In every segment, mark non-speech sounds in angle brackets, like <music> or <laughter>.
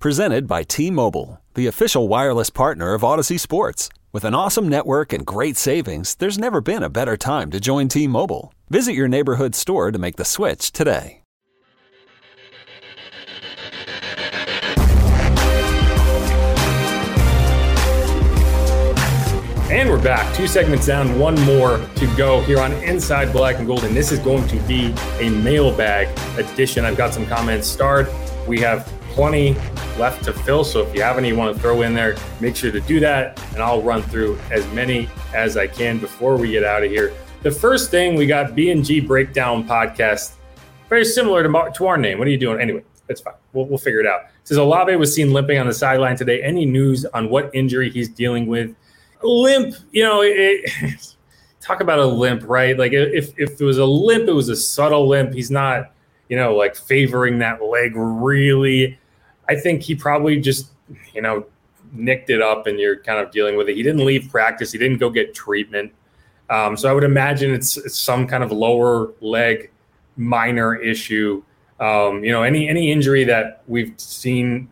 Presented by T Mobile, the official wireless partner of Audacy Sports. With an awesome network and great savings, there's never been a better time to join T Mobile. Visit your neighborhood store to make the switch today. And we're back. Two segments down, one more to go here on Inside Black and Gold. And this is going to be a mailbag edition. I've got some comments starred. We have plenty left to fill. So if you have any you want to throw in there, make sure to do that. And I'll run through as many as I can before we get out of here. The first thing we got B&G Breakdown Podcast. Very similar to, to our name. What are you doing? Anyway, it's fine. We'll, we'll figure it out. It says Olave was seen limping on the sideline today. Any news on what injury he's dealing with? limp, you know, it, <laughs> talk about a limp, right? Like if if it was a limp, it was a subtle limp. He's not, you know, like favoring that leg really. I think he probably just, you know, nicked it up and you're kind of dealing with it. He didn't leave practice. He didn't go get treatment. Um, so I would imagine it's, it's, some kind of lower leg minor issue. Um, you know, any any injury that we've seen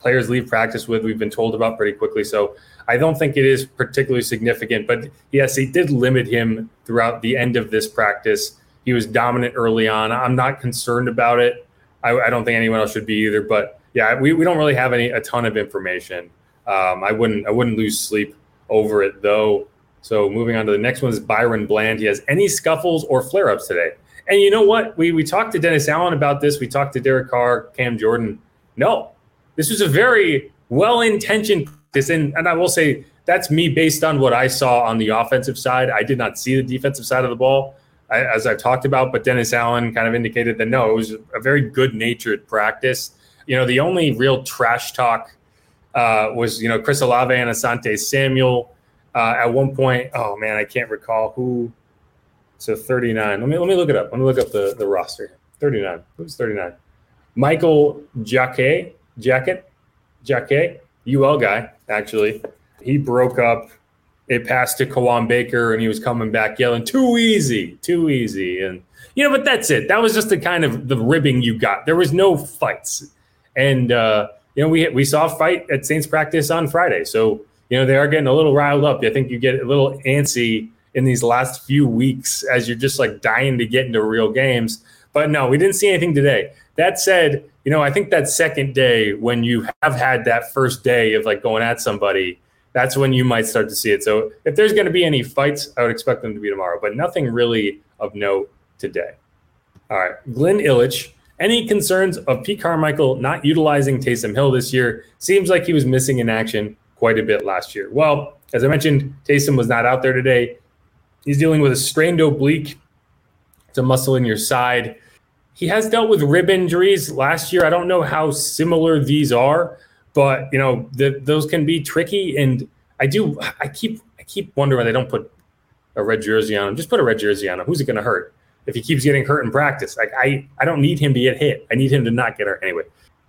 players leave practice with, we've been told about pretty quickly. So I don't think it is particularly significant, but yes, he did limit him throughout the end of this practice. He was dominant early on. I'm not concerned about it. I, I don't think anyone else should be either. But yeah, we, we don't really have any a ton of information. Um, I wouldn't I wouldn't lose sleep over it though. So moving on to the next one is Byron Bland. He has any scuffles or flare ups today. And you know what? We we talked to Dennis Allen about this. We talked to Derek Carr, Cam Jordan. No, this was a very well intentioned this and, and I will say that's me based on what I saw on the offensive side. I did not see the defensive side of the ball, as I've talked about, but Dennis Allen kind of indicated that no, it was a very good natured practice. You know, the only real trash talk uh, was, you know, Chris Olave and Asante Samuel. Uh, at one point, oh man, I can't recall who. So 39. Let me let me look it up. Let me look up the, the roster. 39. Who's 39? Michael Jacquet, Jacket, Jacquet, UL guy actually. He broke up. It passed to Kawaan Baker, and he was coming back yelling, "Too easy, too easy." And you know, but that's it. That was just the kind of the ribbing you got. There was no fights, and uh, you know, we we saw a fight at Saints practice on Friday. So you know, they are getting a little riled up. I think you get a little antsy in these last few weeks as you're just like dying to get into real games. But no, we didn't see anything today. That said, you know, I think that second day when you have had that first day of like going at somebody, that's when you might start to see it. So if there's going to be any fights, I would expect them to be tomorrow, but nothing really of note today. All right, Glenn Illich. Any concerns of Pete Carmichael not utilizing Taysom Hill this year? Seems like he was missing in action quite a bit last year. Well, as I mentioned, Taysom was not out there today. He's dealing with a strained oblique. It's a muscle in your side he has dealt with rib injuries last year. I don't know how similar these are, but you know the, those can be tricky. And I do, I keep, I keep wondering why they don't put a red jersey on him. Just put a red jersey on him. Who's it going to hurt if he keeps getting hurt in practice? Like I, I don't need him to get hit. I need him to not get hurt anyway.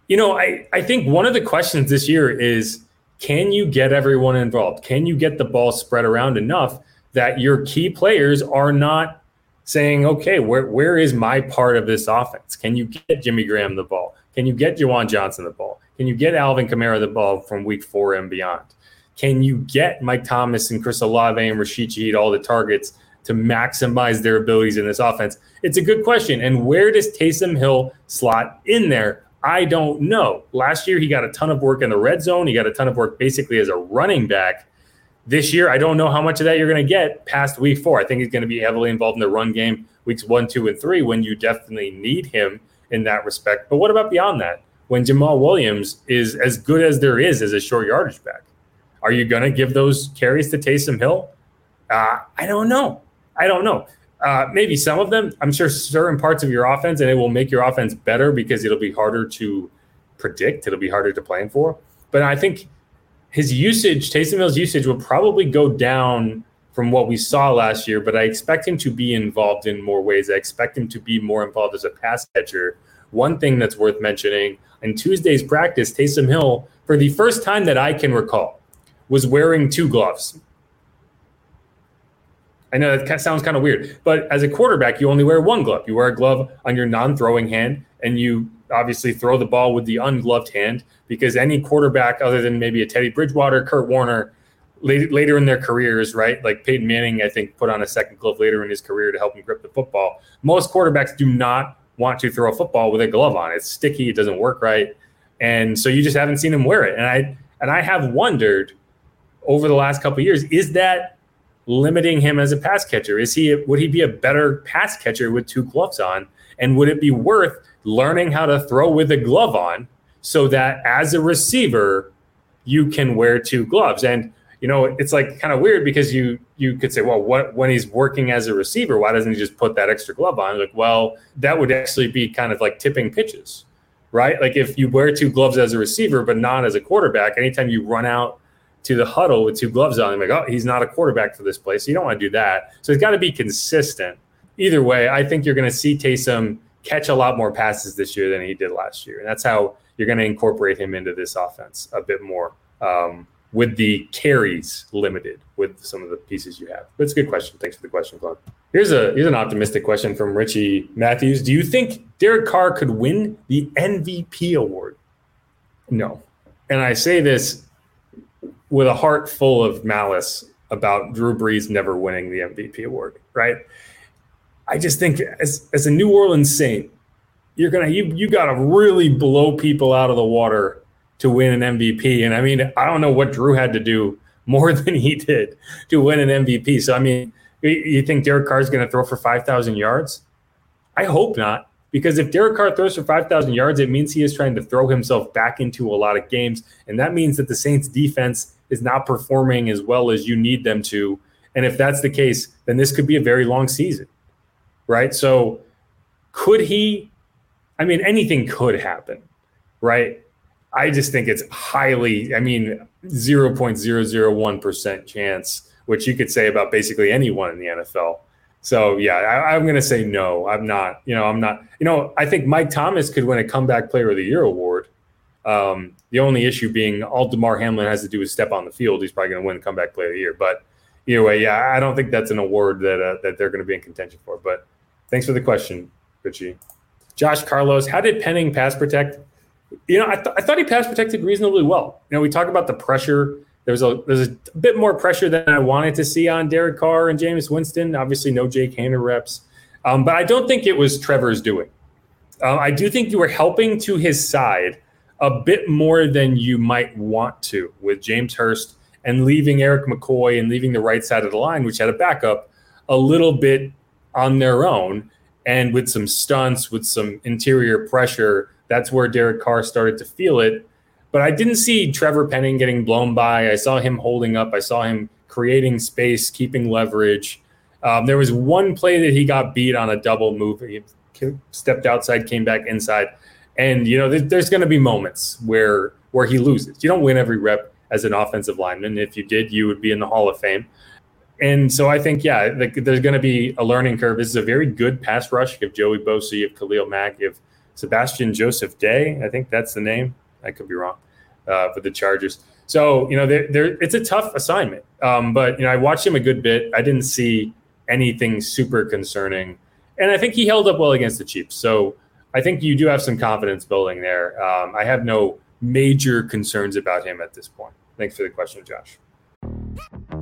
You know, I, I think one of the questions this year is can you get everyone involved? Can you get the ball spread around enough that your key players are not saying, okay, where where is my part of this offense? Can you get Jimmy Graham the ball? Can you get Juwan Johnson the ball? Can you get Alvin Kamara the ball from week four and beyond? Can you get Mike Thomas and Chris Olave and Rashid Shaheed all the targets to maximize their abilities in this offense? It's a good question. And where does Taysom Hill slot in there? I don't know. Last year, he got a ton of work in the red zone. He got a ton of work basically as a running back this year, I don't know how much of that you're going to get past week four. I think he's going to be heavily involved in the run game weeks one, two, and three when you definitely need him in that respect. But what about beyond that? When Jamaal Williams is as good as there is as a short yardage back, are you going to give those carries to Taysom Hill? Uh, I don't know. I don't know. Uh, maybe some of them. I'm sure certain parts of your offense, and it will make your offense better because it'll be harder to predict. It'll be harder to plan for. But I think his usage, Taysom Hill's usage, will probably go down from what we saw last year. But I expect him to be involved in more ways. I expect him to be more involved as a pass catcher. One thing that's worth mentioning in Tuesday's practice, Taysom Hill, for the first time that I can recall, was wearing two gloves. I know that sounds kind of weird, but as a quarterback, you only wear one glove. You wear a glove on your non throwing hand, and you obviously throw the ball with the ungloved hand because any quarterback, other than maybe a Teddy Bridgewater, Kurt Warner, later in their careers, right? Like Peyton Manning, I think, put on a second glove later in his career to help him grip the football. Most quarterbacks do not want to throw a football with a glove on. It's sticky, it doesn't work right. And so you just haven't seen him wear it. And I and I have wondered over the last couple years, is that limiting him as a pass catcher? Is he would he be a better pass catcher with two gloves on? And would it be worth learning how to throw with a glove on so that as a receiver you can wear two gloves? And you know, it's like kind of weird because you you could say, well, what when he's working as a receiver, why doesn't he just put that extra glove on? Like, well, that would actually be kind of like tipping pitches, right? Like if you wear two gloves as a receiver but not as a quarterback, anytime you run out to the huddle with two gloves on, I'm like, oh, he's not a quarterback for this place. So you don't want to do that. So it's got to be consistent. Either way, I think you're going to see Taysom catch a lot more passes this year than he did last year. And that's how you're going to incorporate him into this offense a bit more. Um, with the carries limited with some of the pieces you have? That's a good question. Thanks for the question, Claude. Here's a here's an optimistic question from Richie Matthews. Do you think Derek Carr could win the MVP award? No. And I say this with a heart full of malice about Drew Brees never winning the MVP award, right? I just think as as a New Orleans Saint, you're gonna you you gotta really blow people out of the water to win an MVP. And I mean, I don't know what Drew had to do more <laughs> than he did to win an MVP. So I mean, you think Derek Carr is going to throw for 5,000 yards? I hope not. Because if Derek Carr throws for 5,000 yards, it means he is trying to throw himself back into a lot of games. And that means that the Saints defense is not performing as well as you need them to. And if that's the case, then this could be a very long season. Right. So could he? I mean, anything could happen. Right. I just think it's highly, I mean, 0.001% chance, which you could say about basically anyone in the NFL. So, yeah, I, am going to say no. I'm not, you know, I'm not, you know, I think Mike Thomas could win a comeback player of the year award. Um, the only issue being all Damar Hamlin has to do is step on the field. He's probably going to win comeback player of the year. But either way, yeah, I don't think that's an award that, uh, that they're going to be in contention for. But thanks for the question, Richie. Josh Carlos, how did Penning pass protect? you know, I, th- I thought he pass protected reasonably well. You know, we talk about the pressure. There's a there's a bit more pressure than I wanted to see on Derek Carr and Jameis Winston. Obviously, no Jake Haener reps, um, but I don't think it was Trevor's doing. Uh, I do think you were helping to his side a bit more than you might want to with James Hurst and leaving Eric McCoy and leaving the right side of the line, which had a backup, a little bit on their own and with some stunts, with some interior pressure that's where Derek Carr started to feel it. But I didn't see Trevor Penning getting blown by. I saw him holding up. I saw him creating space, keeping leverage. Um, there was one play that he got beat on a double move. He stepped outside, came back inside, and you know there's going to be moments where where he loses. You don't win every rep as an offensive lineman. If you did, you would be in the Hall of Fame. And so I think, yeah, there's going to be a learning curve. This is a very good pass rush. Have Joey Bosa, have Khalil Mack, have Sebastian Joseph Day. I think that's the name. I could be wrong uh, for the Chargers. So you know, they're, they're, it's a tough assignment. Um, but you know, I watched him a good bit. I didn't see anything super concerning, and I think he held up well against the Chiefs. So I think you do have some confidence building there. Um, I have no major concerns about him at this point. Thanks for the question, Josh.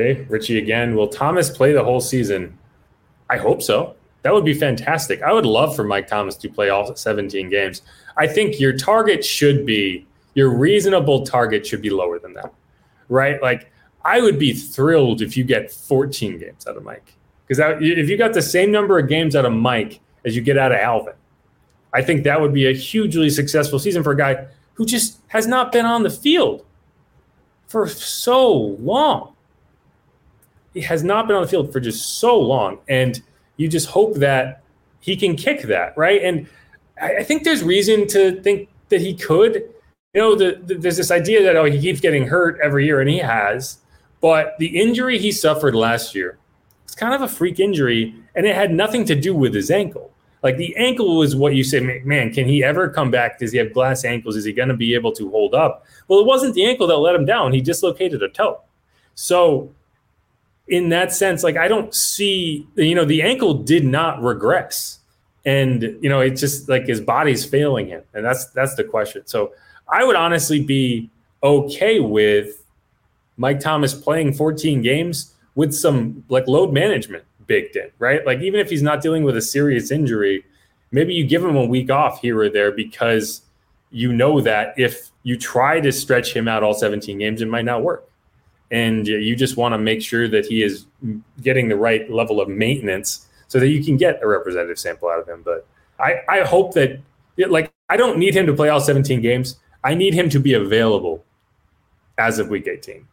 Okay, Richie again. Will Thomas play the whole season? I hope so. That would be fantastic. I would love for Mike Thomas to play all 17 games. I think your target should be your reasonable target should be lower than that, right? Like I would be thrilled if you get 14 games out of Mike because if you got the same number of games out of Mike as you get out of Alvin, I think that would be a hugely successful season for a guy who just has not been on the field for so long has not been on the field for just so long, and you just hope that he can kick that right. And I, I think there's reason to think that he could. You know, the, the, there's this idea that oh he keeps getting hurt every year, and he has. But the injury he suffered last year, it's kind of a freak injury, and it had nothing to do with his ankle. Like the ankle was what you say, man, can he ever come back? Does he have glass ankles? Is he going to be able to hold up? Well, it wasn't the ankle that let him down. He dislocated a toe. So in that sense, like I don't see, you know, the ankle did not regress. And, you know, it's just like his body's failing him. And that's that's the question. So I would honestly be okay with Mike Thomas playing 14 games with some like load management baked in, right? Like even if he's not dealing with a serious injury, maybe you give him a week off here or there because you know that if you try to stretch him out all 17 games, it might not work and you just want to make sure that he is getting the right level of maintenance so that you can get a representative sample out of him. But I, I hope that, like, I don't need him to play all 17 games. I need him to be available as of week 18,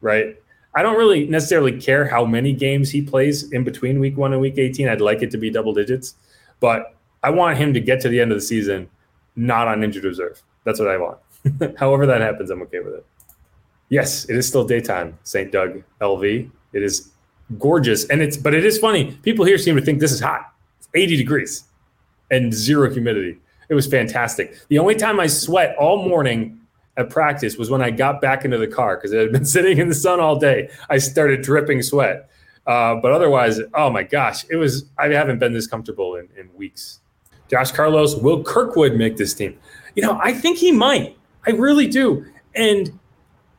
right? I don't really necessarily care how many games he plays in between week one and week 18. I'd like it to be double digits, but I want him to get to the end of the season not on injured reserve. That's what I want. <laughs> However that happens, I'm okay with it. Yes, it is still daytime, St. Doug LV. It is gorgeous. And it's, but it is funny. People here seem to think this is hot. It's 80 degrees and zero humidity. It was fantastic. The only time I sweat all morning at practice was when I got back into the car because it had been <laughs> sitting in the sun all day. I started dripping sweat. Uh, but otherwise, oh my gosh, it was, I haven't been this comfortable in, in weeks. Josh Carlos, will Kirkwood make this team? You know, I think he might. I really do. And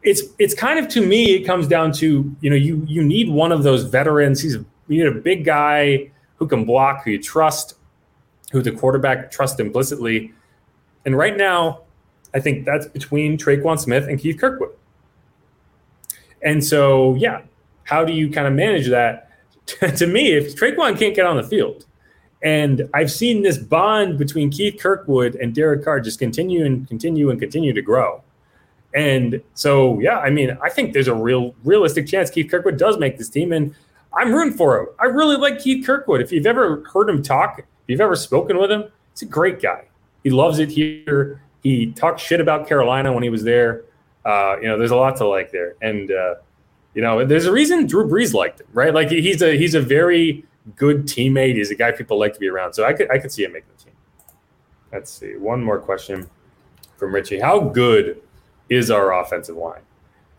it's it's kind of to me it comes down to you know you you need one of those veterans. He's you need a big guy who can block who you trust who the quarterback trusts implicitly. And right now i think that's between Tre'Quan Smith and Keith Kirkwood. And so yeah how do you kind of manage that? <laughs> To me if Tre'Quan can't get on the field and I've seen this bond between Keith Kirkwood and Derek Carr just continue and continue and continue to grow and so, yeah, I mean, I think there's a real realistic chance Keith Kirkwood does make this team, and I'm rooting for him. I really like Keith Kirkwood. If you've ever heard him talk, if you've ever spoken with him, he's a great guy. He loves it here. He talked shit about Carolina when he was there. Uh, you know, there's a lot to like there, and uh, you know, there's a reason Drew Brees liked him, right? Like he's a he's a very good teammate. He's a guy people like to be around. So I could I could see him making the team. Let's see. One more question from Richie. How good is our offensive line?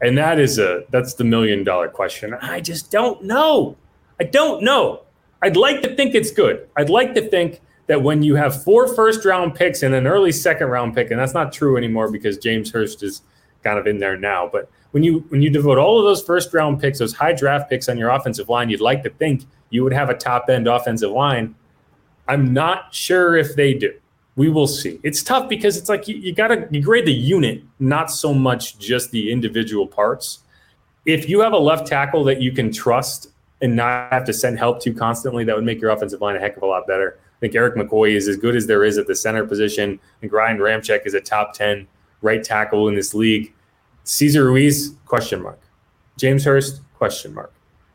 And that is a that's the million dollar question. I just don't know. I don't know. I'd like to think it's good. I'd like to think that when you have four first round picks and an early second round pick, and that's not true anymore because James Hurst is kind of in there now. But when you when you devote all of those first round picks, those high draft picks on your offensive line, you'd like to think you would have a top end offensive line. I'm not sure if they do we will see. It's tough because it's like you, you got to grade the unit, not so much just the individual parts. if you have a left tackle that you can trust and not have to send help to constantly, that would make your offensive line a heck of a lot better. I think Eric McCoy is as good as there is at the center position, and Ryan Ramczyk is a top 10 right tackle in this league. Cesar Ruiz, question mark. James Hurst, question mark.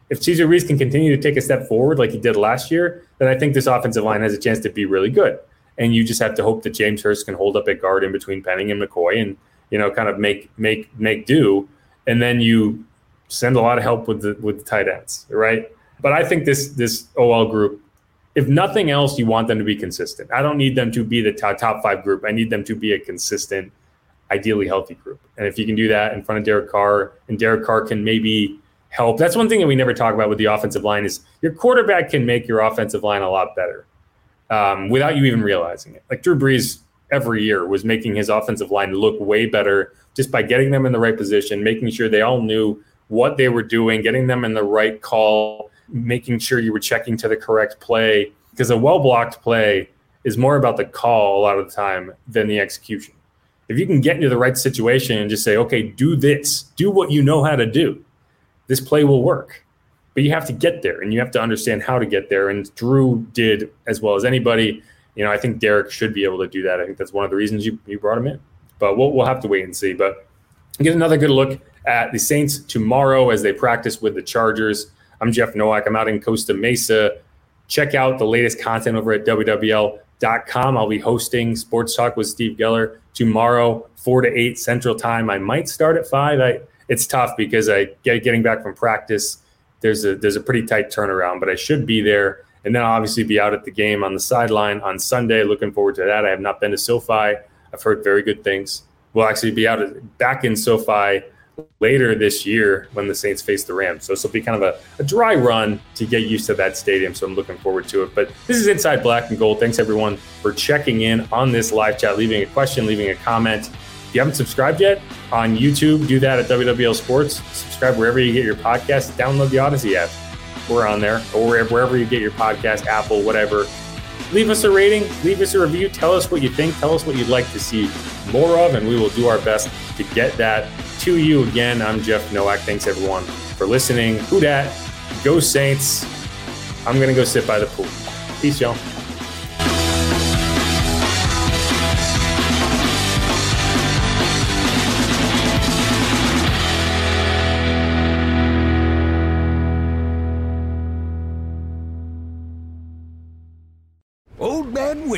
If Cesar Ruiz can continue to take a step forward like he did last year, then I think this offensive line has a chance to be really good. And you just have to hope that James Hurst can hold up at guard in between Penning and McCoy and, you know, kind of make make make do. And then you send a lot of help with the with the tight ends, right? But I think this this OL group, if nothing else, you want them to be consistent. I don't need them to be the top, top five group. I need them to be a consistent, ideally healthy group. And if you can do that in front of Derek Carr, and Derek Carr can maybe help. That's one thing that we never talk about with the offensive line is your quarterback can make your offensive line a lot better um, without you even realizing it. Like Drew Brees every year was making his offensive line look way better just by getting them in the right position, making sure they all knew what they were doing, getting them in the right call, making sure you were checking to the correct play. Because a well blocked play is more about the call a lot of the time than the execution. If you can get into the right situation and just say, okay, do this, do what you know how to do, this play will work. But you have to get there and you have to understand how to get there. And Drew did as well as anybody. You know, I think Derek should be able to do that. I think that's one of the reasons you, you brought him in. But we'll, we'll have to wait and see. But get another good look at the Saints tomorrow as they practice with the Chargers. I'm Jeff Nowak. I'm out in Costa Mesa. Check out the latest content over at WWL.com. I'll be hosting Sports Talk with Steve Geller tomorrow, 4 to 8 Central Time. I might start at 5. I, it's tough because I get getting back from practice. There's a there's a pretty tight turnaround, but I should be there, and then I'll obviously be out at the game on the sideline on Sunday. Looking forward to that. I have not been to SoFi. I've heard very good things. We'll actually be out at, back in SoFi later this year when the Saints face the Rams. So this will be kind of a, a, dry run to get used to that stadium. So I'm looking forward to it. But this is Inside Black and Gold. Thanks everyone for checking in on this live chat, leaving a question, leaving a comment. If you haven't subscribed yet on YouTube, do that at WWL Sports. Subscribe wherever you get your podcast. Download the Audacy app. We're on there, or wherever you get your podcast, Apple, whatever. Leave us a rating, leave us a review. Tell us what you think. Tell us what you'd like to see more of, and we will do our best to get that to you. Again, I'm Jeff Nowak. Thanks everyone for listening. Who dat? Go Saints. I'm to go sit by the pool. Peace, y'all.